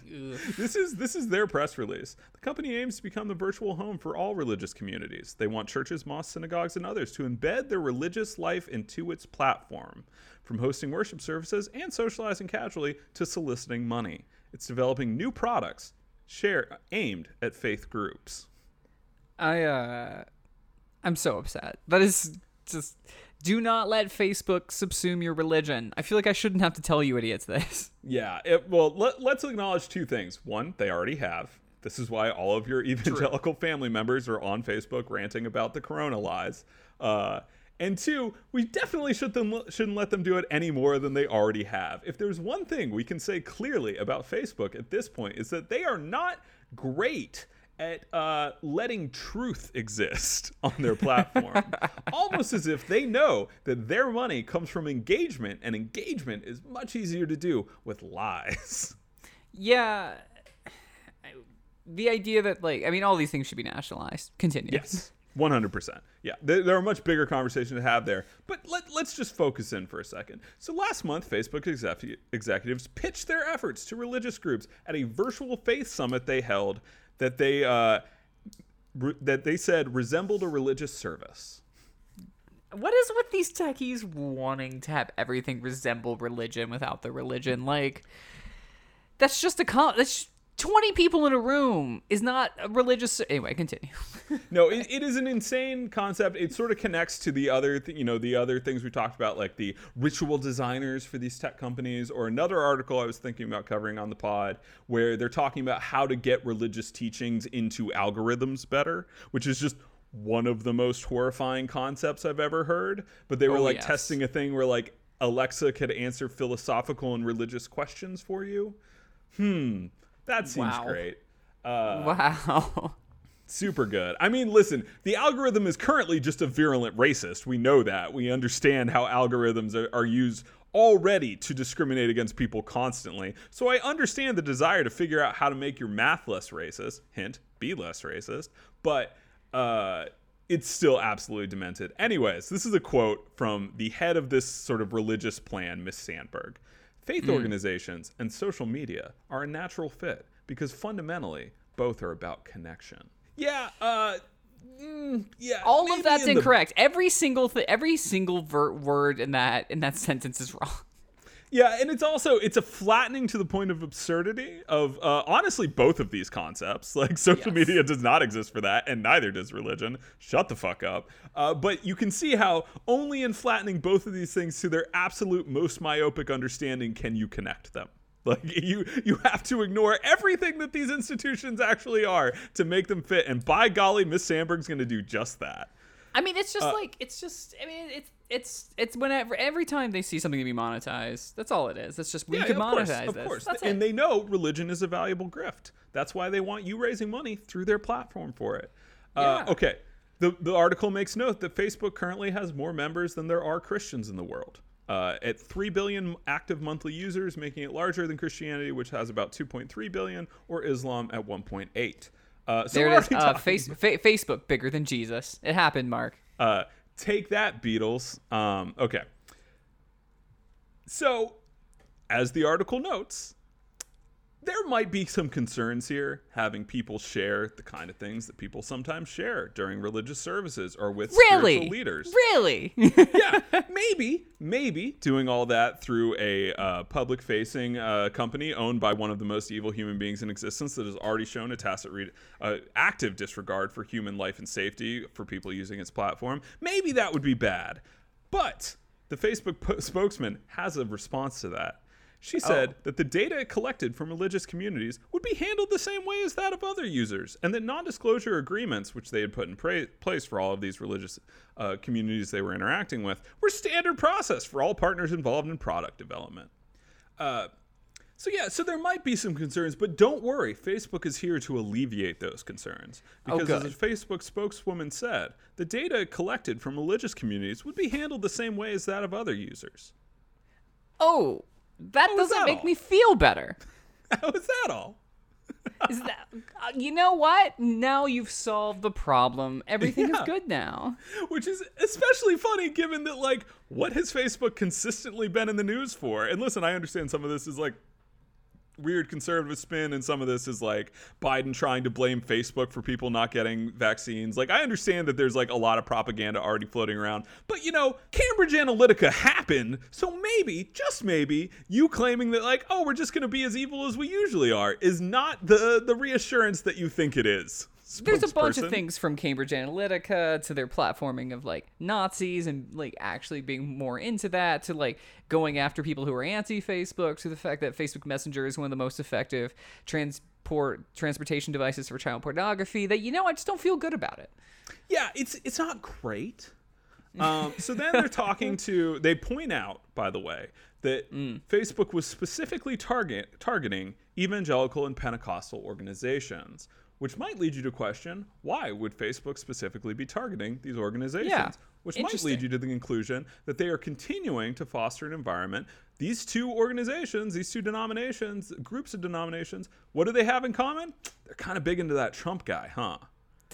this is this is their press release. The company aims to become the virtual home for all religious communities. They want churches, mosques, synagogues, and others to embed their religious life into its platform, from hosting worship services and socializing casually to soliciting money. It's developing new products share aimed at faith groups.
I uh I'm so upset. That is just do not let Facebook subsume your religion. I feel like I shouldn't have to tell you idiots this.
Yeah, it, well, let, let's acknowledge two things. One, they already have. This is why all of your evangelical family members are on Facebook ranting about the corona lies. Uh, and two, we definitely should them, shouldn't let them do it any more than they already have. If there's one thing we can say clearly about Facebook at this point, is that they are not great at uh, letting truth exist on their platform. Almost as if they know that their money comes from engagement, and engagement is much easier to do with lies.
Yeah. The idea that like I mean all these things should be nationalized. Continue.
Yes. 100%. Yeah, there, are much bigger conversations to have there. But let, let's just focus in for a second. So, last month, Facebook execu- executives pitched their efforts to religious groups at a virtual faith summit they held that they, uh, re- that they said resembled a religious service.
What is with these techies wanting to have everything resemble religion without the religion? Like that's just a con that's 20 people in a room is not a religious anyway continue
no, it, it is an insane concept. It sort of connects to the other, th- you know, the other things we talked about, like the ritual designers for these tech companies, or another article I was thinking about covering on the pod, where they're talking about how to get religious teachings into algorithms better, which is just one of the most horrifying concepts I've ever heard. But they were
Oh,
like
yes.
testing a thing where like Alexa could answer philosophical and religious questions for you. Hmm, that seems
Wow.
great. Uh,
wow
super good. I mean, listen, the algorithm is currently just a virulent racist. We know that. We understand how algorithms are, are used already to discriminate against people constantly. So I understand the desire to figure out how to make your math less racist. Hint, be less racist. But uh, it's still absolutely demented. Anyways, this is a quote from the head of this sort of religious plan, Miss Sandberg. Faith organizations and social media are a natural fit because fundamentally both are about connection. Yeah, uh, mm, yeah.
all of that's
in the-
incorrect every single th- every single ver- word in that in that sentence is wrong
yeah, and it's also it's a flattening to the point of absurdity of uh, honestly both of these concepts. Like social
Yes.
media does not exist for that, and neither does religion. Shut the fuck up. Uh, but you can see how only in flattening both of these things to their absolute most myopic understanding can you connect them. Like you, you have to ignore everything that these institutions actually are to make them fit. And by golly, Miss Sandberg's going to do just that.
I mean, it's
Uh,
just like it's just. I mean, it's it's it's whenever every time they see something to be monetized, that's all it is. It's just we
Yeah,
could
of course,
monetize
of course.
That's
and
it.
they know religion is a valuable grift. That's why they want you raising money through their platform for it. Uh,
Yeah.
okay. The, the article makes note that Facebook currently has more members than there are Christians in the world. uh, at 3 billion active monthly users, making it larger than Christianity, which has about 2.3 billion, or Islam at 1.8. Uh, so
there it is. Uh, face, fa- Facebook bigger than Jesus. It happened, Mark.
Uh, take that, Beatles. Um, okay. So, as the article notes, there might be some concerns here having people share the kind of things that people sometimes share during religious services or with
Really?
spiritual leaders.
Really?
yeah, maybe, maybe doing all that through a uh, public-facing uh, company owned by one of the most evil human beings in existence that has already shown a tacit, re- uh, active disregard for human life and safety for people using its platform. Maybe that would be bad, but the Facebook po- spokesman has a response to that. She said that the data collected from religious communities would be handled the same way as that of other users, and that non disclosure agreements, which they had put in pra- place for all of these religious uh, communities they were interacting with, were standard process for all partners involved in product development. Uh, so, yeah, so there might be some concerns, but don't worry. Facebook is here to alleviate those concerns.
Oh,
Because, as a Facebook spokeswoman said, the data collected from religious communities would be handled the same way as that of other users.
oh, that
How
doesn't
that
make
all?
me feel better.
How is that all?
Is that uh, you know what? Now you've solved the problem. Everything
Yeah.
is good now.
Which is especially funny given that, like, what has Facebook consistently been in the news for? And listen, I understand some of this is like weird conservative spin, and some of this is like Biden trying to blame Facebook for people not getting vaccines. Like, I understand that there's like a lot of propaganda already floating around, but you know, Cambridge Analytica happened, so maybe, just maybe, you claiming that, like, oh, we're just gonna be as evil as we usually are is not the the reassurance that you think it is.
There's a bunch of things from Cambridge Analytica to their platforming of like Nazis and like actually being more into that to like going after people who are anti-Facebook to the fact that Facebook Messenger is one of the most effective transport transportation devices for child pornography. That you know, I just don't feel good about it.
Yeah, it's it's not great. Um, so then they're talking to. They point out, by the way, that Facebook was specifically target targeting evangelical and Pentecostal organizations, which might lead you to question why would Facebook specifically be targeting these organizations?
Yeah,
Which might lead you to the conclusion that they are continuing to foster an environment. These two organizations, these two denominations, groups of denominations, what do they have in common? They're kind of big into that Trump guy, huh?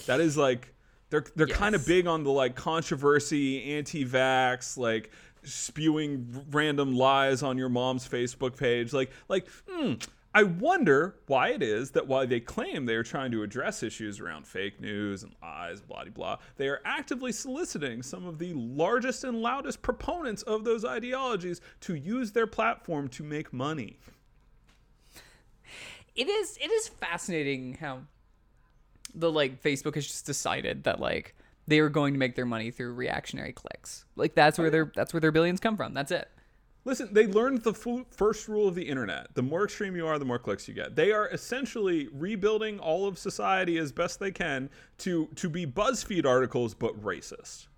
That is like they're they're kind of big on the like controversy, anti-vax, like spewing random lies on your mom's Facebook page. Like like hmm, I wonder why it is that while they claim they are trying to address issues around fake news and lies, blah blah blah, they are actively soliciting some of the largest and loudest proponents of those ideologies to use their platform to make money.
it is it is fascinating how the like Facebook has just decided that like they are going to make their money through reactionary clicks. Like that's oh, where their that's where their billions come from. That's it.
Listen, they learned the fu- first rule of the internet. The more extreme you are, the more clicks you get. They are essentially rebuilding all of society as best they can to to be BuzzFeed articles but racist.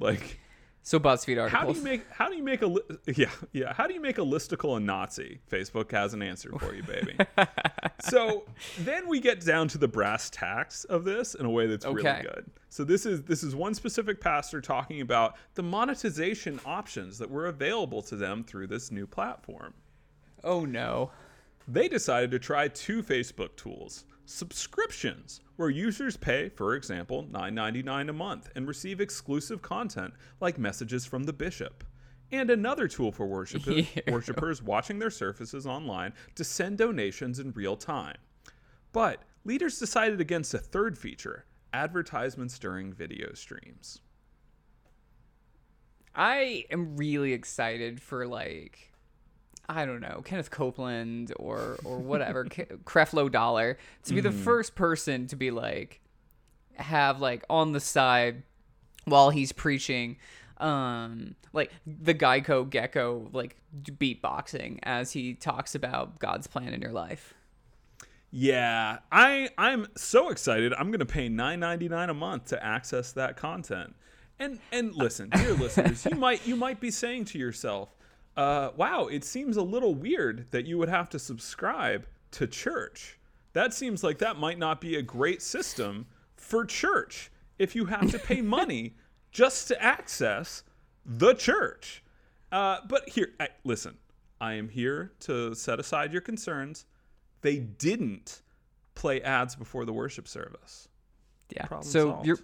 Like
So BuzzFeed articles.
how do you make how do you make a li- yeah yeah how do you make a listicle a Nazi? Facebook has an answer for you, baby. so then we get down to the brass tacks of this in a way that's really good. So this is this is one specific pastor talking about the monetization options that were available to them through this new platform.
oh no.
They decided to try two Facebook tools. Subscriptions, where users pay, for example, $9.99 a month and receive exclusive content like messages from the bishop. And another tool for worship-
Ew.
worshipers watching their services online to send donations in real time. But leaders decided against a third feature advertisements during video streams.
I am really excited for like I don't know, Kenneth Copeland or or whatever, Creflo Dollar to be the first person to be like have like on the side while he's preaching um like the Geico gecko like beatboxing as he talks about God's plan in your life.
Yeah, I I'm so excited. I'm going to pay 9.99 a month to access that content. And and listen, dear listeners, you might you might be saying to yourself, uh, "Wow, it seems a little weird that you would have to subscribe to church. That seems like that might not be a great system for church if you have to pay money just to access the church." Uh, but here, I, listen, I am here to set aside your concerns. They didn't play ads before the worship service.
Yeah.
Problem
so
solved.
you're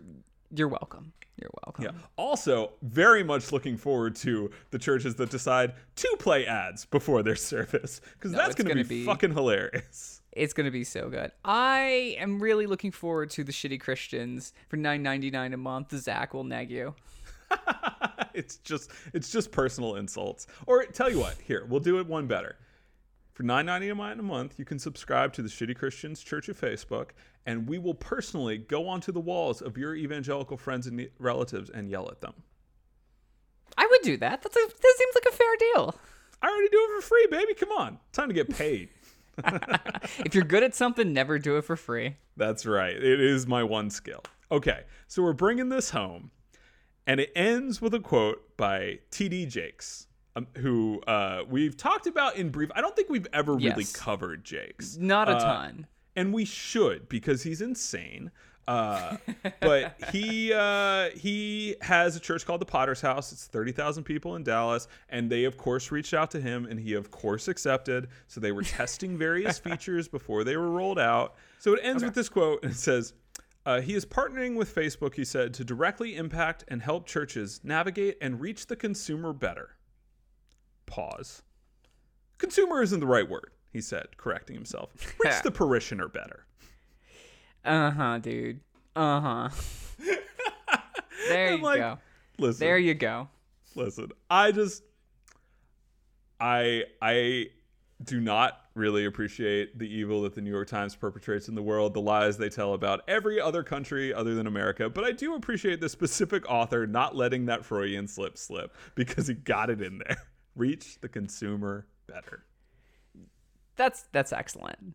you're welcome. You're welcome.
Yeah. Also, very much looking forward to the churches that decide to play ads before their service because
No,
that's going to be,
be-
fucking hilarious.
It's gonna be so good. I am really looking forward to the shitty Christians for nine ninety nine a month. Zach will nag you.
it's just it's just personal insults. Or tell you what, here we'll do it one better. For nine ninety a month, you can subscribe to the Shitty Christians Church of Facebook, and we will personally go onto the walls of your evangelical friends and relatives and yell at them.
I would do that. That's a that seems like a fair deal.
I already do it for free, baby. Come on, time to get paid.
If you're good at something, never do it for free.
That's right. It is my one skill. Okay, so we're bringing this home, and it ends with a quote by T.D. Jakes, um, who uh, we've talked about in brief. I don't think we've ever really covered Jakes.
Not a
Uh,
ton.
and we should because he's insane. Uh, but he uh, he has a church called the Potter's House. It's thirty thousand people in Dallas, and they of course reached out to him, and he of course accepted. So they were testing various features before they were rolled out. So it ends with this quote, and it says. Uh, he is partnering with Facebook, he said, to directly impact and help churches navigate and reach the consumer better. Pause. Consumer isn't the right word, he said, correcting himself. Reach the parishioner better.
Uh huh, dude. Uh huh. there
I'm
you
like,
go.
Listen,
There you go.
listen. I just, I, I do not really appreciate the evil that the New York Times perpetrates in the world, the lies they tell about every other country other than America. But I do appreciate the specific author not letting that Freudian slip slip because he got it in there. Reach the consumer better.
That's that's excellent.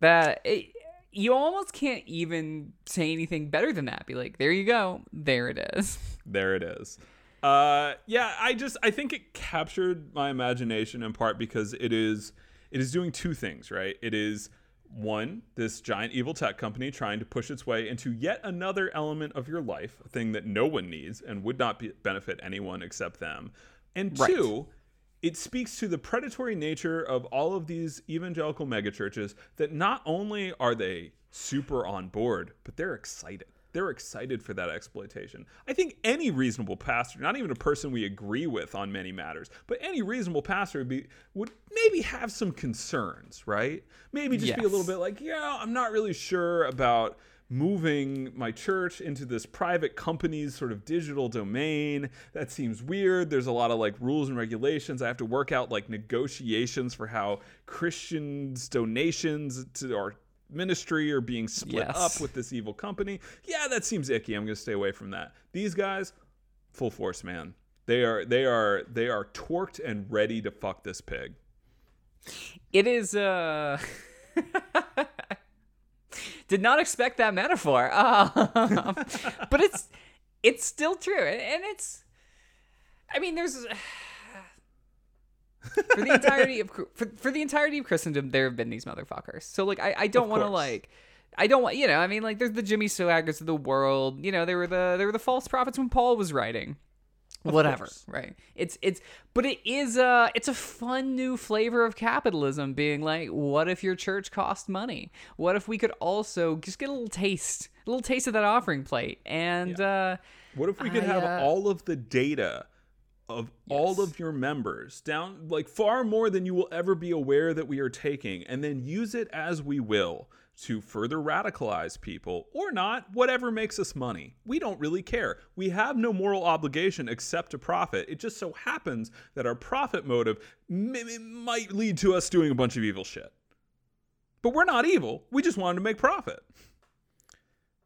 That it, you almost can't even say anything better than that. Be like, there you go. There it is.
there it is uh yeah i just i think it captured my imagination in part because it is it is doing two things right it is one this giant evil tech company trying to push its way into yet another element of your life a thing that no one needs and would not be, benefit anyone except them and
Right.
It speaks to the predatory nature of all of these evangelical megachurches that not only are they super on board, but they're excited. They're excited for that exploitation. I think any reasonable pastor, not even a person we agree with on many matters, but any reasonable pastor would be would maybe have some concerns, right? Maybe just be a little bit like, yeah, I'm not really sure about moving my church into this private company's sort of digital domain. That seems weird. There's a lot of like rules and regulations. I have to work out like negotiations for how Christians' donations to our ministry are being split
Yes.
up with this evil company. Yeah, that seems icky. I'm going to stay away from that. These guys, full force, man. They are they are they are torqued and ready to fuck this pig.
It is. uh Did not expect that metaphor. Um, but it's it's still true, and it's. I mean, there's. for the entirety of for, for the entirety of Christendom, there have been these motherfuckers. So like, I, I don't want to like, I don't want you know. I mean, like, there's the Jimmy Swaggarts of the world. You know, they were the they were the false prophets when Paul was writing. Whatever,
course.
right? It's it's, but it is a it's a fun new flavor of capitalism. Being like, what if your church cost money? What if we could also just get a little taste, a little taste of that offering plate? And uh,
What if we could
I,
have
uh,
all of the data of all of your members down like far more than you will ever be aware that we are taking and then use it as we will to further radicalize people or not whatever makes us money. We don't really care. We have no moral obligation except to profit. It just so happens that our profit motive m- might lead to us doing a bunch of evil shit. But we're not evil. We just wanted to make profit.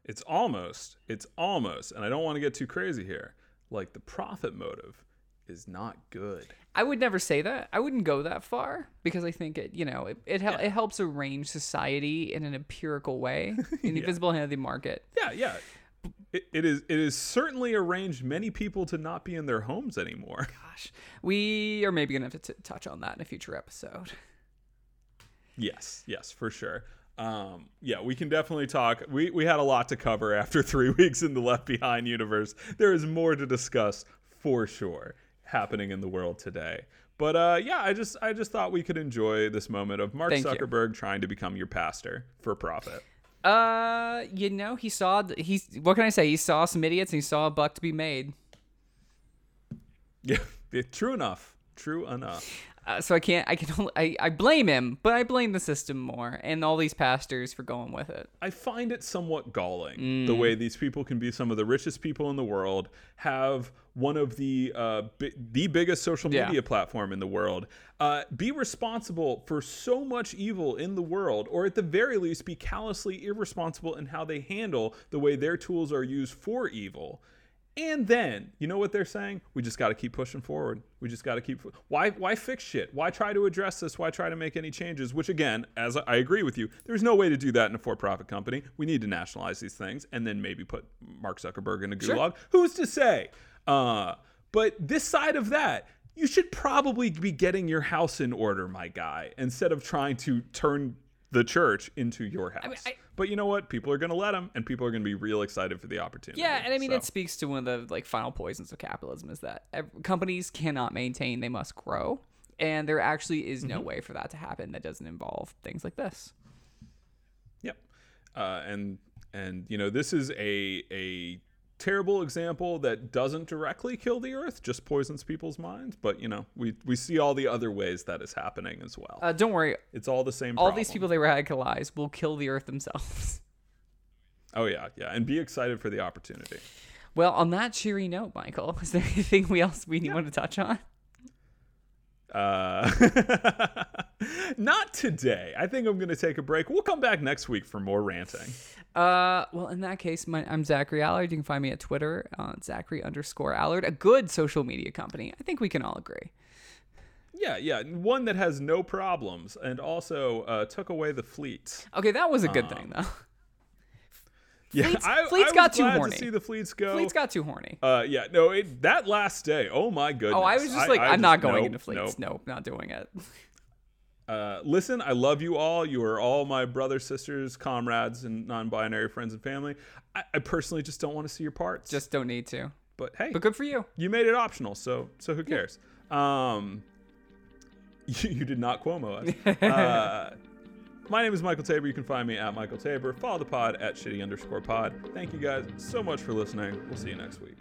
It's almost, it's almost, and I don't want to get too crazy here, like the profit motive is not good.
I would never say that. I wouldn't go that far because I think it, you know, it it, hel- it helps arrange society in an empirical way, in the visible hand of the market.
Yeah, yeah. It, it is it is certainly arranged many people to not be in their homes anymore.
Gosh, we are maybe gonna have to t- touch on that in a future episode.
Yes, yes, for sure. Um, yeah, we can definitely talk. We we had a lot to cover after three weeks in the Left Behind universe. There is more to discuss for sure. Happening in the world today. But uh, yeah, I just I just thought we could enjoy this moment of Mark
Thank you.
Zuckerberg trying to become your pastor for profit.
Uh, you know, he saw he's what can I say? He saw some idiots and he saw a buck to be made.
Yeah, yeah, true enough. True enough.
Uh, so I can't. I can. Only, I I blame him, but I blame the system more and all these pastors for going with it.
I find it somewhat galling
Mm.
the way these people can be some of the richest people in the world, have one of the uh, bi- the biggest social
Yeah.
media platform in the world, uh, be responsible for so much evil in the world, or at the very least be callously irresponsible in how they handle the way their tools are used for evil. And then, you know what they're saying? We just got to keep pushing forward. We just got to keep. Why? Why fix shit? Why try to address this? Why try to make any changes? Which, again, as I agree with you, there's no way to do that in a for-profit company. We need to nationalize these things and then maybe put Mark Zuckerberg in a gulag. Who's to say? Uh, but this side of that, you should probably be getting your house in order, my guy, instead of trying to turn the church into your house.
I-
but you know what? People are going to let them, and people are going to be real excited for the opportunity.
Yeah, and I mean
So-
it speaks to one of the like final poisons of capitalism is that companies cannot maintain; they must grow, and there actually is no way for that to happen that doesn't involve things like this.
Yep. Uh, and and you know this is a a terrible example that doesn't directly kill the earth, just poisons people's minds. But you know we we see all the other ways that is happening as well.
Uh, don't worry,
it's all the same.
all these people they radicalize will kill the earth themselves.
Oh yeah, yeah, and be excited for the opportunity.
well, on that cheery note, Michael, is there anything we else we want to touch on?
Uh, not today. I think I'm going to take a break. We'll come back next week for more ranting.
Uh, well, in that case, my, I'm Zachary Allard. You can find me at Twitter on Zachary underscore Allard, a good social media company. I think we can all agree.
Yeah, yeah, one that has no problems and also uh, took away the fleet.
Okay, that was a good thing though.
Yeah,
Fleets-
I,
fleets
I was
got too
glad
horny.
to see the fleets go.
Fleets got too horny.
Uh, yeah, no, it, that last day. Oh my goodness.
Oh, I was just
I-
like,
I
I'm not going
nope,
into fleets.
nope.
Nope, not doing it.
Uh, listen, I love you all. You are all my brothers, sisters, comrades, and non-binary friends and family. I, I personally just don't want to see your parts.
Just don't need to.
but hey,
But good for you.
you made it optional, so so who cares? Um, you, you did not Cuomo us. uh, my name is Michael Tabor. You can find me at Michael Tabor. Follow the pod at shitty underscore pod. Thank you guys so much for listening. We'll see you next week.